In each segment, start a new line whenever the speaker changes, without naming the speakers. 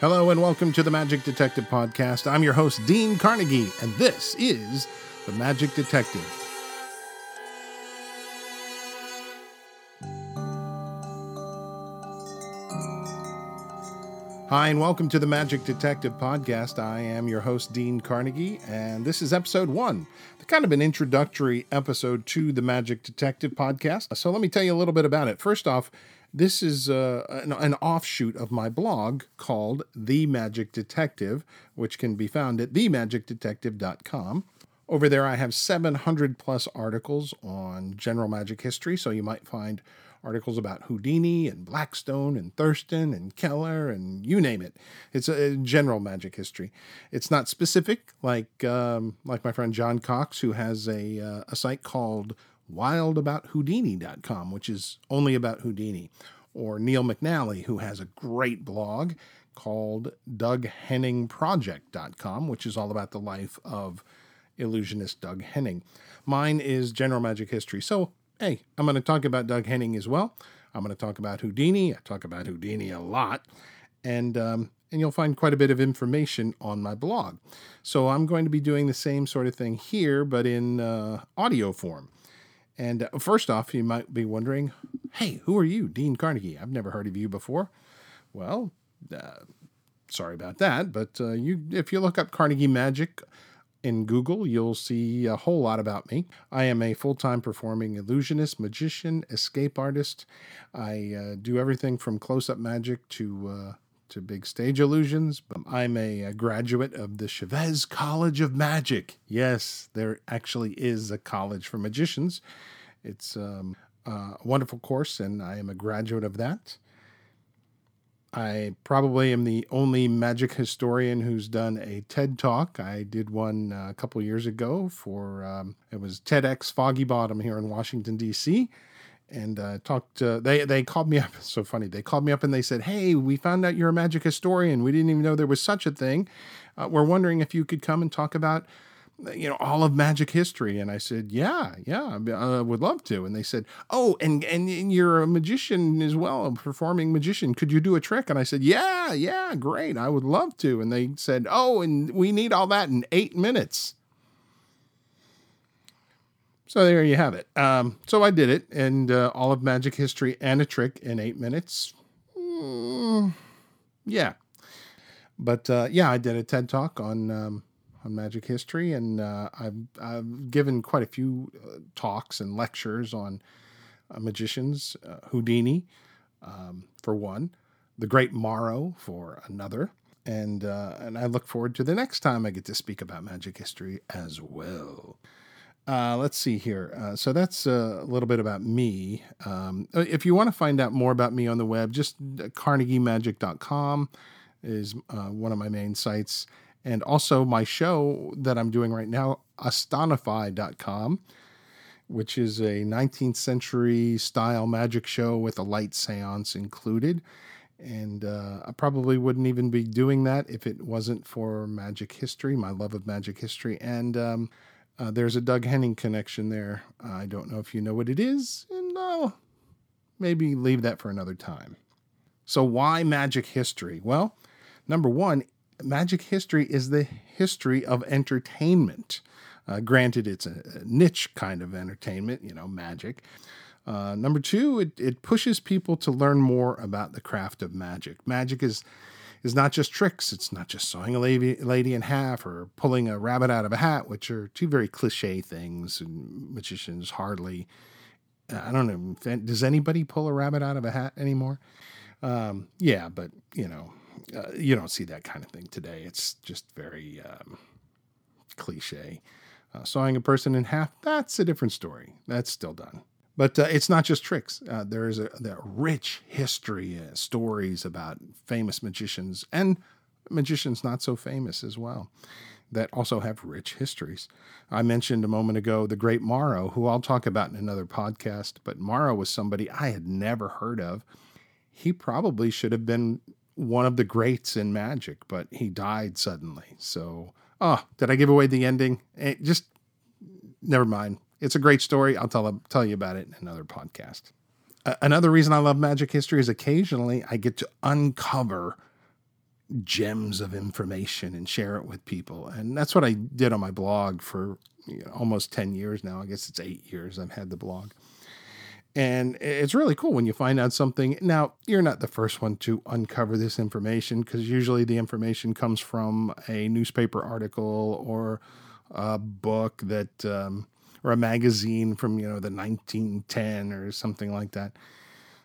Hello and welcome to the Magic Detective Podcast. I'm your host, Dean Carnegie, and this is the Magic Detective. Hi, and welcome to the Magic Detective Podcast. I am your host, Dean Carnegie, and this is episode one, kind of an introductory episode to the Magic Detective Podcast. So let me tell you a little bit about it. First off, this is uh, an, an, offshoot of my blog called The Magic Detective, which can be found at themagicdetective.com. Over there, I have 700 plus articles on general magic history, so you might find articles about Houdini and Blackstone and Thurston and Kellar and you name it. It's a, general magic history. It's not specific like um, like my friend John Cox, who has a uh, a site called WildAboutHoudini.com, which is only about Houdini, or Neil McNally, who has a great blog called DougHenningProject.com, which is all about the life of illusionist Doug Henning. Mine is general magic history. So hey, I'm going to talk about Doug Henning as well. I'm going to talk about Houdini. I talk about Houdini a lot. And, um, and you'll find quite a bit of information on my blog. So I'm going to be doing the same sort of thing here, but in uh, audio form. And uh, first off, you might be wondering, hey, who are you, Dean Carnegie? I've never heard of you before. Well, uh, sorry about that, but uh, you, if you look up Carnegie Magic in Google, you'll see a whole lot about me. I am a full time performing illusionist, magician, escape artist. I uh, do everything from close up magic to uh, to big stage illusions. But I'm a, a, graduate of the Chavez College of Magic. Yes, there actually is a college for magicians. It's um, a wonderful course, and I am a graduate of that. I probably am the only magic historian who's done a TED talk. I did one uh, a couple years ago for um, it was TEDx Foggy Bottom here in Washington D.C. And uh, talked. Uh, they they called me up. It's so funny. They called me up and they said, "Hey, we found out you're a magic historian. We didn't even know there was such a thing. Uh, we're wondering if you could come and talk about." you know all of magic history and i said yeah yeah i would love to and they said oh and, and and you're a magician as well a performing magician could you do a trick and i said yeah yeah great i would love to and they said oh and we need all that in eight minutes so there you have it. Um, so i did it and uh, all of magic history and a trick in eight minutes. Mm, yeah. But uh, yeah i did a ted talk on um, on magic history, and uh, I've, I've given quite a few uh, talks and lectures on uh, magicians, uh, Houdini um, for one, the Great Maro for another, and and I look forward to the next time I get to speak about magic history as well. Uh, let's see here. Uh, so that's a little bit about me. Um, if you want to find out more about me on the web, just carnegiemagic.com is uh, one of my main sites and also my show that I'm doing right now, Astonify.com, which is a 19th century style magic show with a light seance included. And uh, I probably wouldn't even be doing that if it wasn't for magic history, my love of magic history. And um, uh, there's a Doug Henning connection there. I don't know if you know what it is, and I'll maybe leave that for another time. So, why magic history? Well, number one, magic history is the history of entertainment. Uh, granted, it's a, a, niche kind of entertainment, you know, magic. Uh, number two, it, it pushes people to learn more about the craft of magic. Magic is is not just tricks. It's not just sawing a lady, lady in half or pulling a rabbit out of a hat, which are two very cliche things, and magicians hardly. I don't know. Does anybody pull a rabbit out of a hat anymore? Um, yeah, but you know, uh, you don't see that kind of thing today. It's just very um, cliche. Uh, sawing a person in half, that's a different story. That's still done. But uh, it's not just tricks. Uh, there is a, rich history, uh, stories about famous magicians and magicians not so famous as well that also have rich histories. I mentioned a moment ago the great Maro, who I'll talk about in another podcast, but Maro was somebody I had never heard of. He probably should have been one of the greats in magic, but he died suddenly. So, oh, did I give away the ending? It eh, just never mind. It's a great story. I'll tell tell you about it in another podcast. Another reason I love magic history is occasionally I get to uncover gems of information and share it with people. And that's what I did on my blog for you know, almost 10 years now. I guess it's eight years I've had the blog. And it's really cool when you find out something. Now, you're not the first one to uncover this information because usually the information comes from a newspaper article or a book that, um, or a magazine from, you know, the 1910 or something like that.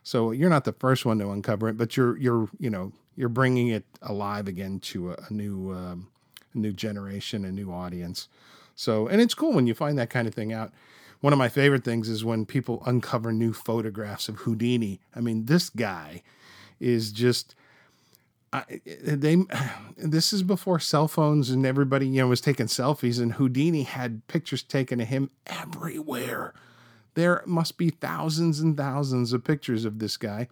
So you're not the first one to uncover it, but you're, you're, you know, you're bringing it alive again to a, a new, um, a new generation, a new audience. So, and it's cool when you find that kind of thing out one of my favorite things is when people uncover new photographs of Houdini. I mean, this guy is just. I, they this is before cell phones and everybody you know was taking selfies and Houdini had pictures taken of him everywhere. There must be thousands and thousands of pictures of this guy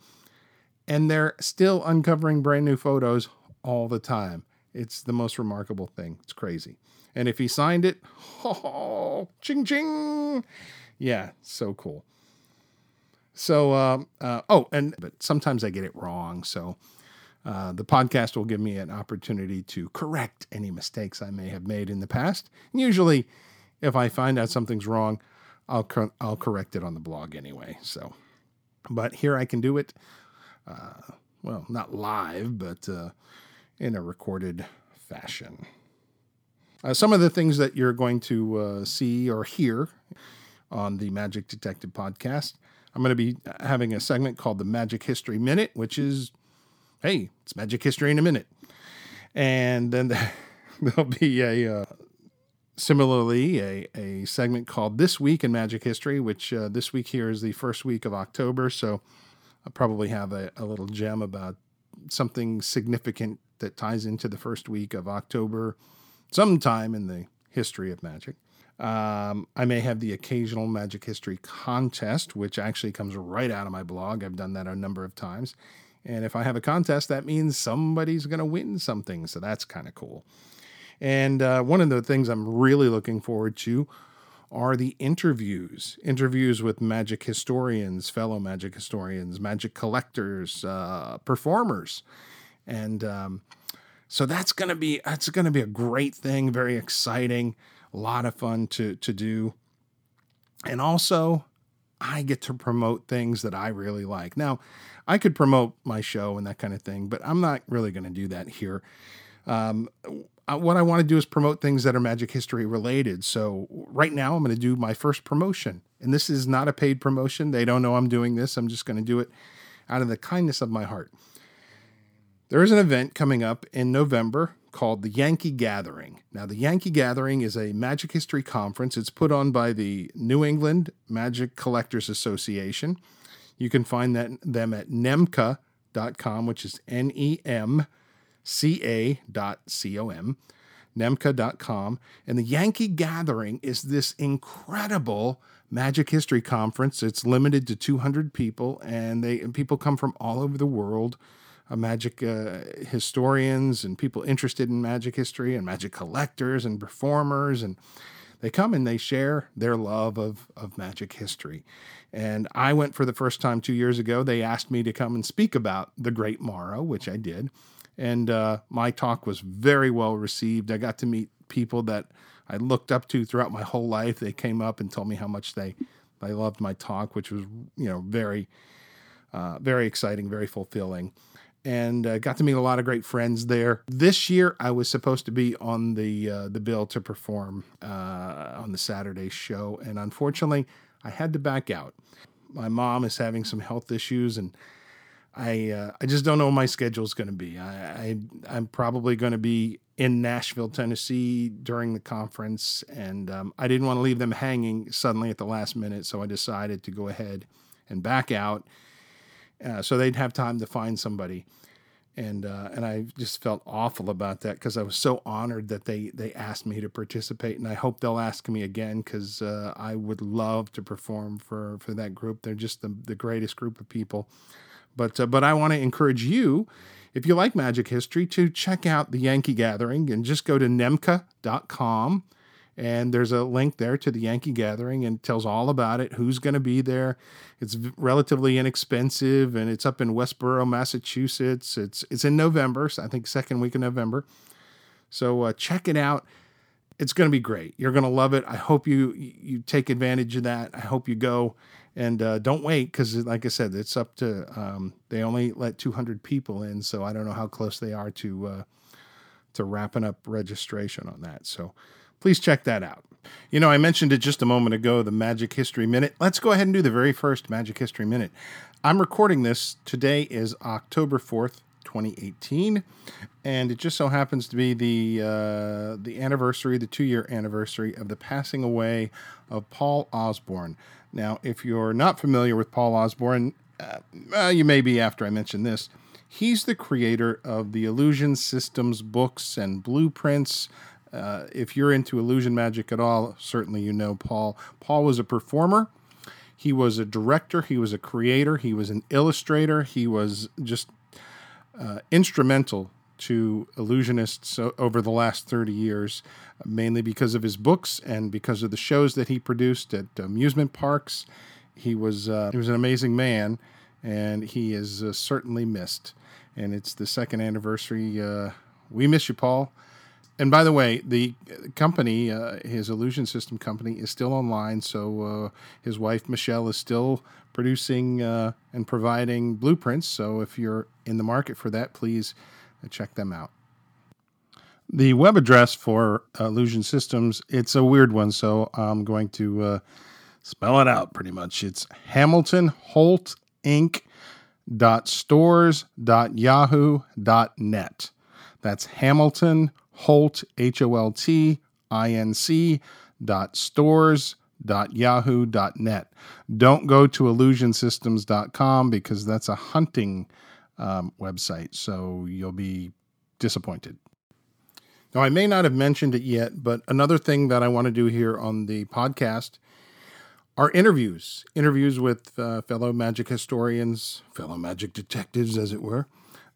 and they're still uncovering brand new photos all the time. It's the most remarkable thing. It's crazy. And if he signed it, oh, ching ching. Yeah, so cool. So, uh, uh, oh, and but sometimes I get it wrong. So, uh, the podcast will give me an opportunity to correct any mistakes I may have made in the past. And usually, if I find out something's wrong, I'll co- I'll correct it on the blog anyway. So, but here I can do it. Uh, well, not live, but uh, in a recorded fashion. Uh, some of the things that you're going to uh, see or hear on the Magic Detective podcast, I'm going to be having a segment called the Magic History Minute, which is, hey, it's Magic History in a minute. And then there'll be a, uh, similarly, a, a segment called This Week in Magic History, which uh, this week here is the first week of October. So I'll probably have a, a little gem about something significant that ties into the first week of October sometime in the history of magic. Um, I may have the occasional magic history contest, which actually comes right out of my blog. I've done that a number of times. And if I have a contest, that means somebody's going to win something. So that's kind of cool. And uh, one of the things I'm really looking forward to are the interviews interviews with magic historians, fellow magic historians, magic collectors, uh, performers. And um, so that's gonna be that's gonna be a great thing, very exciting, a lot of fun to to do. And also, I get to promote things that I really like. Now, I could promote my show and that kind of thing, but I'm not really going to do that here. Um, what I want to do is promote things that are magic history related. So right now, I'm going to do my first promotion, and this is not a paid promotion. They don't know I'm doing this. I'm just going to do it out of the kindness of my heart. There is an event coming up in November called the Yankee Gathering. Now, the Yankee Gathering is a magic history conference. It's put on by the New England Magic Collectors Association. You can find that, them at nemca.com, which is N E M C A dot C O M, nemca.com. And the Yankee Gathering is this incredible magic history conference. It's limited to 200 people, and they and people come from all over the world uh, magic uh, historians and people interested in magic history and magic collectors and performers and they come and they share their love of, of magic history. And I went for the first time two years ago. They asked me to come and speak about the Great Maro, which I did. And uh, my talk was very well received. I got to meet people that I looked up to throughout my whole life. They came up and told me how much they, they loved my talk, which was, you know, very, uh, very exciting, very fulfilling and uh, got to meet a lot of great friends there. This year, I was supposed to be on the uh, the bill to perform uh, on the Saturday show, and unfortunately, I had to back out. My mom is having some health issues, and I uh, I just don't know what my schedule is going to be. I, I I'm probably going to be in Nashville, Tennessee during the conference, and um, I didn't want to leave them hanging suddenly at the last minute, so I decided to go ahead and back out uh, so they'd have time to find somebody. And uh, and I just felt awful about that because I was so honored that they they asked me to participate, and I hope they'll ask me again because uh, I would love to perform for for that group. They're just the, the greatest group of people. But uh, but I want to encourage you, if you like magic history, to check out the Yankee Gathering and just go to nemca.com And there's a link there to the Yankee Gathering and tells all about it, who's going to be there. It's relatively inexpensive and it's up in Westborough, Massachusetts. It's it's in November, so I think second week of November. So uh, check it out. It's going to be great. You're going to love it. I hope you you take advantage of that. I hope you go and uh, don't wait because, like I said, it's up to um, they only let 200 people in, so I don't know how close they are to uh, to wrapping up registration on that. So please check that out. You know, I mentioned it just a moment ago, the Magic History Minute. Let's go ahead and do the very first Magic History Minute. I'm recording this. Today is October 4th, 2018, and it just so happens to be the uh, the anniversary, the two year anniversary of the passing away of Paul Osborne. Now, if you're not familiar with Paul Osborne, uh, you may be after I mention this. He's the creator of the Illusion Systems books and blueprints. Uh, if you're into illusion magic at all, certainly you know Paul. Paul was a performer. He was a director. He was a creator. He was an illustrator. He was just uh, instrumental to illusionists over the last 30 years, mainly because of his books and because of the shows that he produced at amusement parks. He was uh, he was an amazing man, and he is uh, certainly missed. And it's the second anniversary. Uh, we miss you, Paul. And by the way, the company, uh, his illusion system company, is still online. So uh, his wife Michelle is still producing uh, and providing blueprints. So if you're in the market for that, please check them out. The web address for Illusion Systems, it's a weird one, so I'm going to uh, spell it out pretty much. It's Hamilton Holt Inc. dot stores dot yahoo dot net. That's Hamilton Holt H O L T I N C dot stores dot yahoo dot net. Don't go to illusionsystems.com because that's a hunting um, website, so you'll be disappointed. Now, I may not have mentioned it yet, but another thing that I want to do here on the podcast are interviews interviews with uh, fellow magic historians, fellow magic detectives, as it were,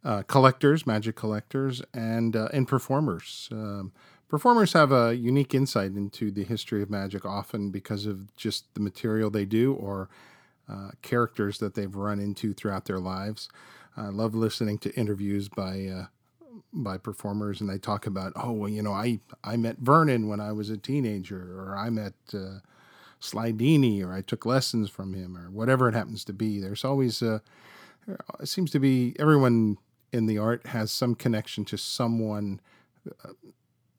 uh, collectors, magic collectors, and, uh, and performers. Um, performers have a unique insight into the history of magic, often because of just the material they do or uh, characters that they've run into throughout their lives. I love listening to interviews by uh, by performers, and they talk about, oh, well, you know, I I met Vernon when I was a teenager, or I met uh, Slydini, or I took lessons from him, or whatever it happens to be. There's always uh, it seems to be everyone in the art has some connection to someone. Uh,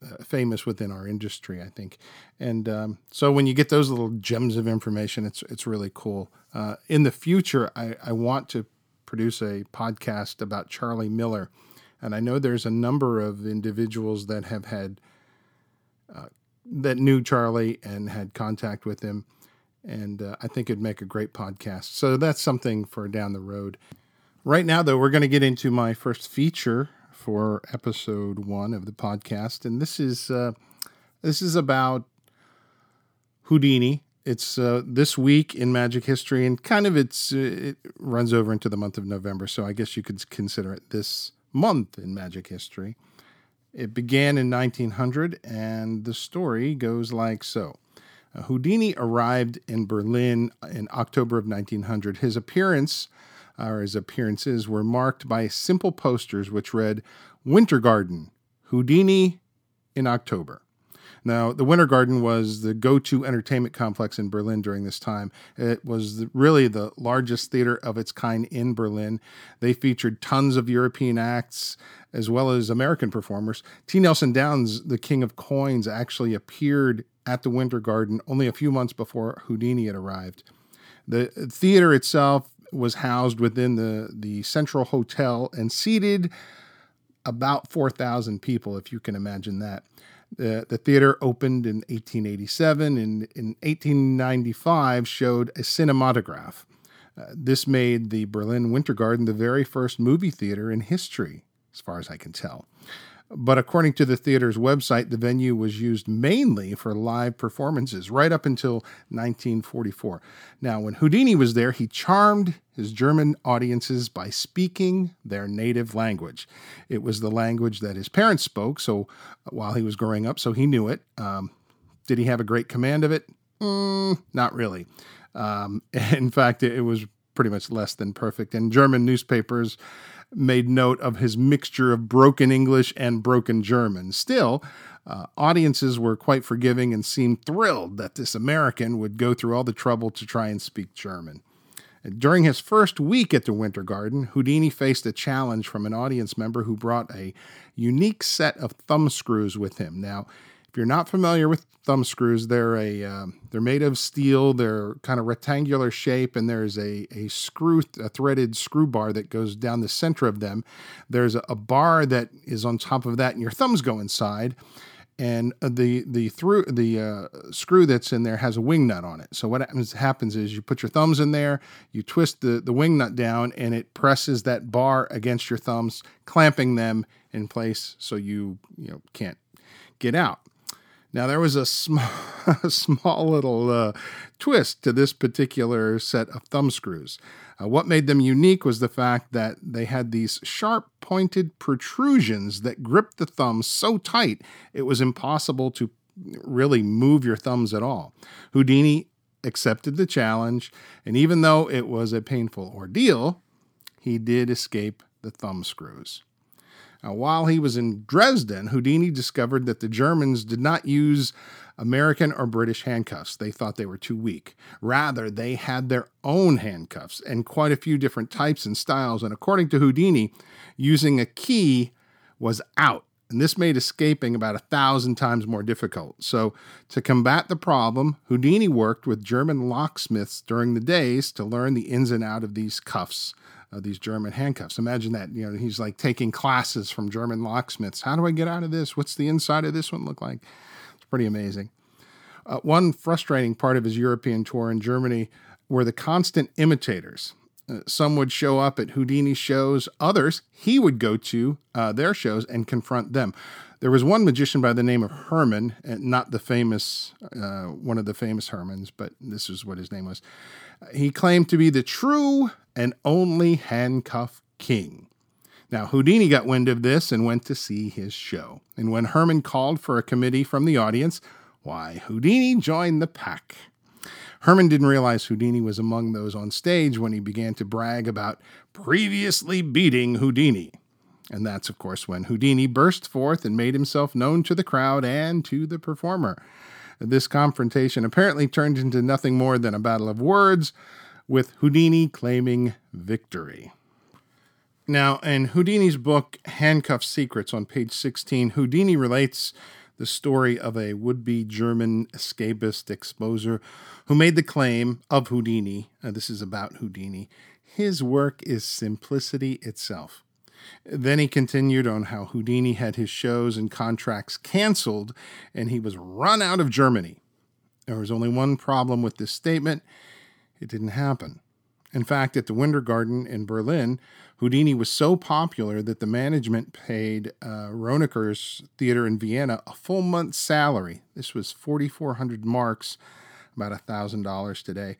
uh, famous within our industry, I think, and um, so when you get those little gems of information, it's it's really cool. Uh, in the future, I, I want to produce a podcast about Charlie Miller. And I know there's a number of individuals that have had, uh, that knew Charlie and had contact with him. And uh, I think it'd make a great podcast. So that's something for down the road. Right now, though, we're going to get into my first feature for episode one of the podcast. And this is, uh, this is about Houdini it's uh, this week in magic history, and kind of it's uh, it runs over into the month of November. So I guess you could consider it this month in magic history. It began in 1900, and the story goes like so. Uh, Houdini arrived in Berlin in October of 1900. His appearance, or his appearances, were marked by simple posters which read "Winter Garden, Houdini in October." Now, the Winter Garden was the go to entertainment complex in Berlin during this time. It was really the largest theater of its kind in Berlin. They featured tons of European acts as well as American performers. T. Nelson Downs, the king of coins, actually appeared at the Winter Garden only a few months before Houdini had arrived. The theater itself was housed within the, the Central Hotel and seated about 4,000 people, if you can imagine that. The, the theater opened in 1887 and in 1895 showed a cinematograph. Uh, this made the Berlin Winter Garden the very first movie theater in history, as far as I can tell. But according to the theater's website, the venue was used mainly for live performances right up until 1944. Now, when Houdini was there, he charmed his German audiences by speaking their native language. It was the language that his parents spoke, so while he was growing up, so he knew it. Um, Did he have a great command of it? Mm, not really. Um, in fact, it, it was pretty much less than perfect. And German newspapers made note of his mixture of broken English and broken German. Still, uh, audiences were quite forgiving and seemed thrilled that this American would go through all the trouble to try and speak German. During his first week at the Winter Garden, Houdini faced a challenge from an audience member who brought a unique set of thumb screws with him. Now, if you're not familiar with thumb screws, they're a uh, they're made of steel. They're kind of rectangular shape, and there's a a screw a threaded screw bar that goes down the center of them. There's a, a bar that is on top of that, and your thumbs go inside and uh, the the through the uh, screw that's in there has a wing nut on it. So what happens happens is you put your thumbs in there, you twist the the wing nut down, and it presses that bar against your thumbs, clamping them in place so you you know can't get out. Now there was a small small little uh, twist to this particular set of thumb screws. Uh, what made them unique was the fact that they had these sharp pointed protrusions that gripped the thumbs so tight it was impossible to really move your thumbs at all. Houdini accepted the challenge, and even though it was a painful ordeal, he did escape the thumb screws. Now, while he was in Dresden, Houdini discovered that the Germans did not use American or British handcuffs. They thought they were too weak. Rather, they had their own handcuffs and quite a few different types and styles. And according to Houdini, using a key was out. And this made escaping about a thousand times more difficult. So, to combat the problem, Houdini worked with German locksmiths during the days to learn the ins and out of these cuffs uh, these German handcuffs. Imagine that, you know, he's like taking classes from German locksmiths. How do I get out of this? What's the inside of this one look like? It's pretty amazing. Uh, one frustrating part of his European tour in Germany were the constant imitators. Uh, some would show up at Houdini's shows, others he would go to uh, their shows and confront them. There was one magician by the name of Herman, not the famous, uh, one of the famous Hermans, but this is what his name was. He claimed to be the true and only handcuff king. Now, Houdini got wind of this and went to see his show. And when Herman called for a committee from the audience, why, Houdini joined the pack. Herman didn't realize Houdini was among those on stage when he began to brag about previously beating Houdini. And that's, of course, when Houdini burst forth and made himself known to the crowd and to the performer. This confrontation apparently turned into nothing more than a battle of words, with Houdini claiming victory. Now, in Houdini's book, Handcuff Secrets, on page 16, Houdini relates the story of a would be German escapist exposer who made the claim of Houdini. Uh, this is about Houdini. His work is simplicity itself. Then he continued on how Houdini had his shows and contracts canceled and he was run out of Germany. There was only one problem with this statement it didn't happen. In fact, at the Winter Garden in Berlin, Houdini was so popular that the management paid uh, theater in Vienna a full month's salary. This was 4,400 marks, about $1,000 today,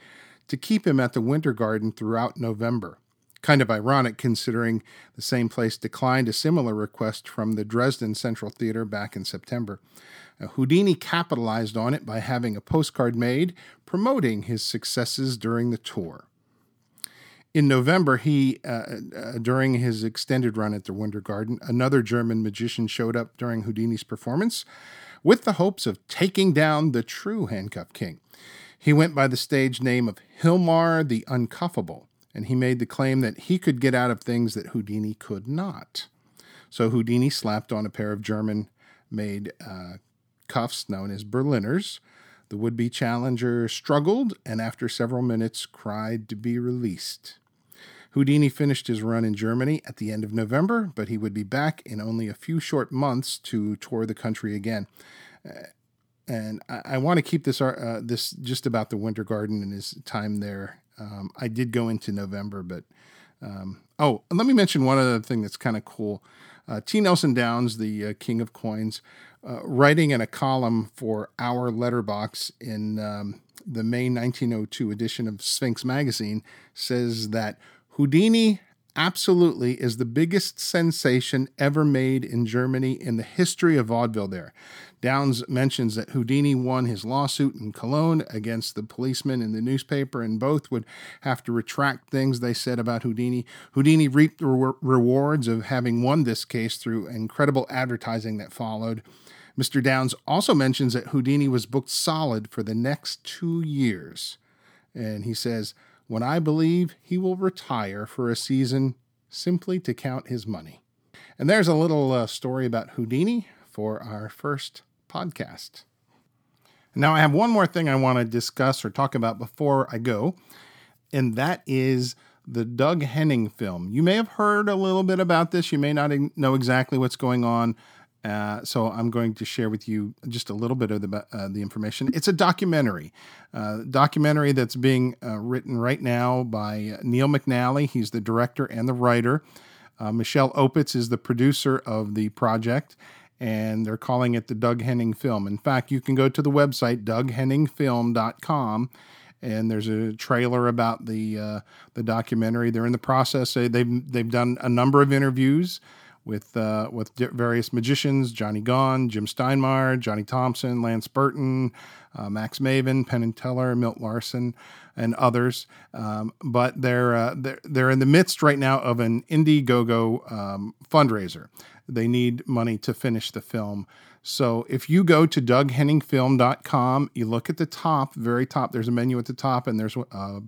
to keep him at the Winter Garden throughout November. Kind of ironic considering the same place declined a similar request from the Dresden Central Theater back in September. Uh, Houdini capitalized on it by having a postcard made promoting his successes during the tour. In November, he, uh, uh, during his extended run at the Winter Garden, another German magician showed up during Houdini's performance with the hopes of taking down the true Handcuff King. He went by the stage name of Hilmar the Uncuffable and he made the claim that he could get out of things that Houdini could not. So Houdini slapped on a pair of German made uh, cuffs known as Berliners. The would be challenger struggled and, after several minutes, cried to be released. Houdini finished his run in Germany at the end of November, but he would be back in only a few short months to tour the country again. Uh, and I, I want to keep this uh, this just about the Winter Garden and his time there um, I did go into November, but um, oh, let me mention one other thing that's kind of cool. Uh, T. Nelson Downs, the uh, king of coins, uh, writing in a column for our letterbox in um, the May 1902 edition of Sphinx magazine, says that Houdini absolutely is the biggest sensation ever made in Germany in the history of vaudeville there. Downs mentions that Houdini won his lawsuit in Cologne against the policeman in the newspaper, and both would have to retract things they said about Houdini. Houdini reaped the re- rewards of having won this case through incredible advertising that followed. Mr. Downs also mentions that Houdini was booked solid for the next two years. And he says, When I believe he will retire for a season simply to count his money. And there's a little uh, story about Houdini for our first podcast. Now, I have one more thing I want to discuss or talk about before I go, and that is the Doug Henning film. You may have heard a little bit about this, you may not know exactly what's going on. Uh, so I'm going to share with you just a little bit of the uh, the information. It's a documentary, uh, documentary that's being uh, written right now by Neil McNally. He's the director and the writer. Uh, Michelle Opitz is the producer of the project, and they're calling it the Doug Henning film. In fact, you can go to the website doughenningfilm.com and there's a trailer about the the documentary. They're in the process. They've they've done a number of interviews with uh, with various magicians: Johnny Gone, Jim Steinmeyer, Johnny Thompson, Lance Burton, uh, Max Maven, Penn and Teller, Milt Larsen, and others. Um, but they're, uh, they're they're in the midst right now of an Indiegogo um, fundraiser. They need money to finish the film. So if you go to doughenningfilm.com, you look at the top, very top, there's a menu at the top, and there's a, uh,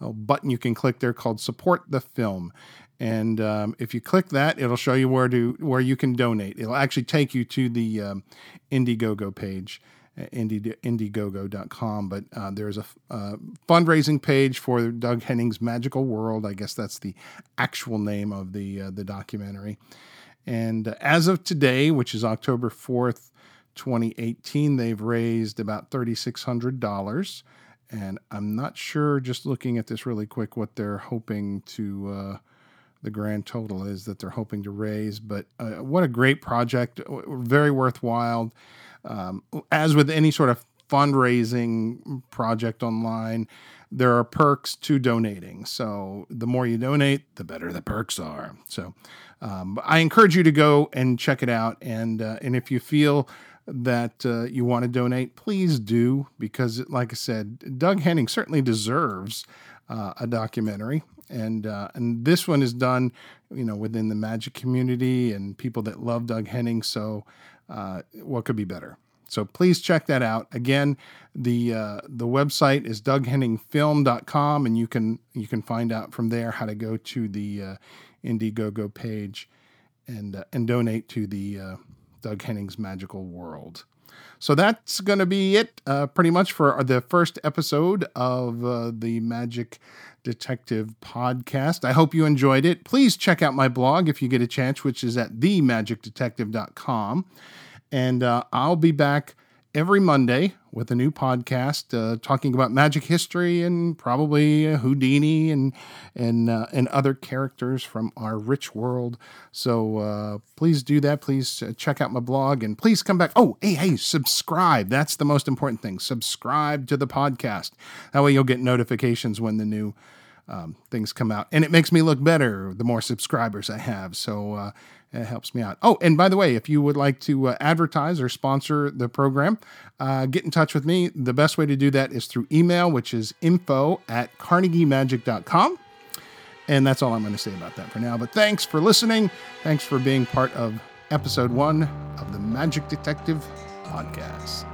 a button you can click there called Support the Film. And um, if you click that, it'll show you where to where you can donate. It'll actually take you to the um, Indiegogo page, uh, Indiegogo.com. But uh, there's a uh, fundraising page for Doug Henning's Magical World. I guess that's the actual name of the uh, the documentary. And as of today, which is October 4th, 2018, they've raised about $3,600. And I'm not sure, just looking at this really quick, what they're hoping to, uh, the grand total is that they're hoping to raise. But uh, what a great project, very worthwhile. Um, as with any sort of fundraising project online, there are perks to donating. So the more you donate, the better the perks are. So um, I encourage you to go and check it out. And uh, and if you feel that uh, you want to donate, please do because, like I said, Doug Henning certainly deserves uh, a documentary. And uh, and this one is done, you know, within the magic community and people that love Doug Henning. So uh, what could be better? So please check that out. Again, the uh, the website is doughenningfilm.com, and you can you can find out from there how to go to the uh, Indiegogo page and uh, and donate to the uh, Doug Henning's Magical World. So that's going to be it, uh, pretty much for the first episode of uh, the Magic Detective podcast. I hope you enjoyed it. Please check out my blog if you get a chance, which is at themagicdetective.com. And uh, I'll be back every Monday with a new podcast uh, talking about magic history and probably Houdini and and uh, and other characters from our rich world. So uh, please do that. Please uh, check out my blog and please come back. Oh, hey, hey, subscribe. That's the most important thing. Subscribe to the podcast. That way you'll get notifications when the new um, things come out, and it makes me look better the more subscribers I have. So uh, it helps me out. Oh, and by the way, if you would like to uh, advertise or sponsor the program, uh, get in touch with me. The best way to do that is through email, which is info at carnegiemagic.com. And that's all I'm going to say about that for now. But thanks for listening. Thanks for being part of episode one of the Magic Detective podcast.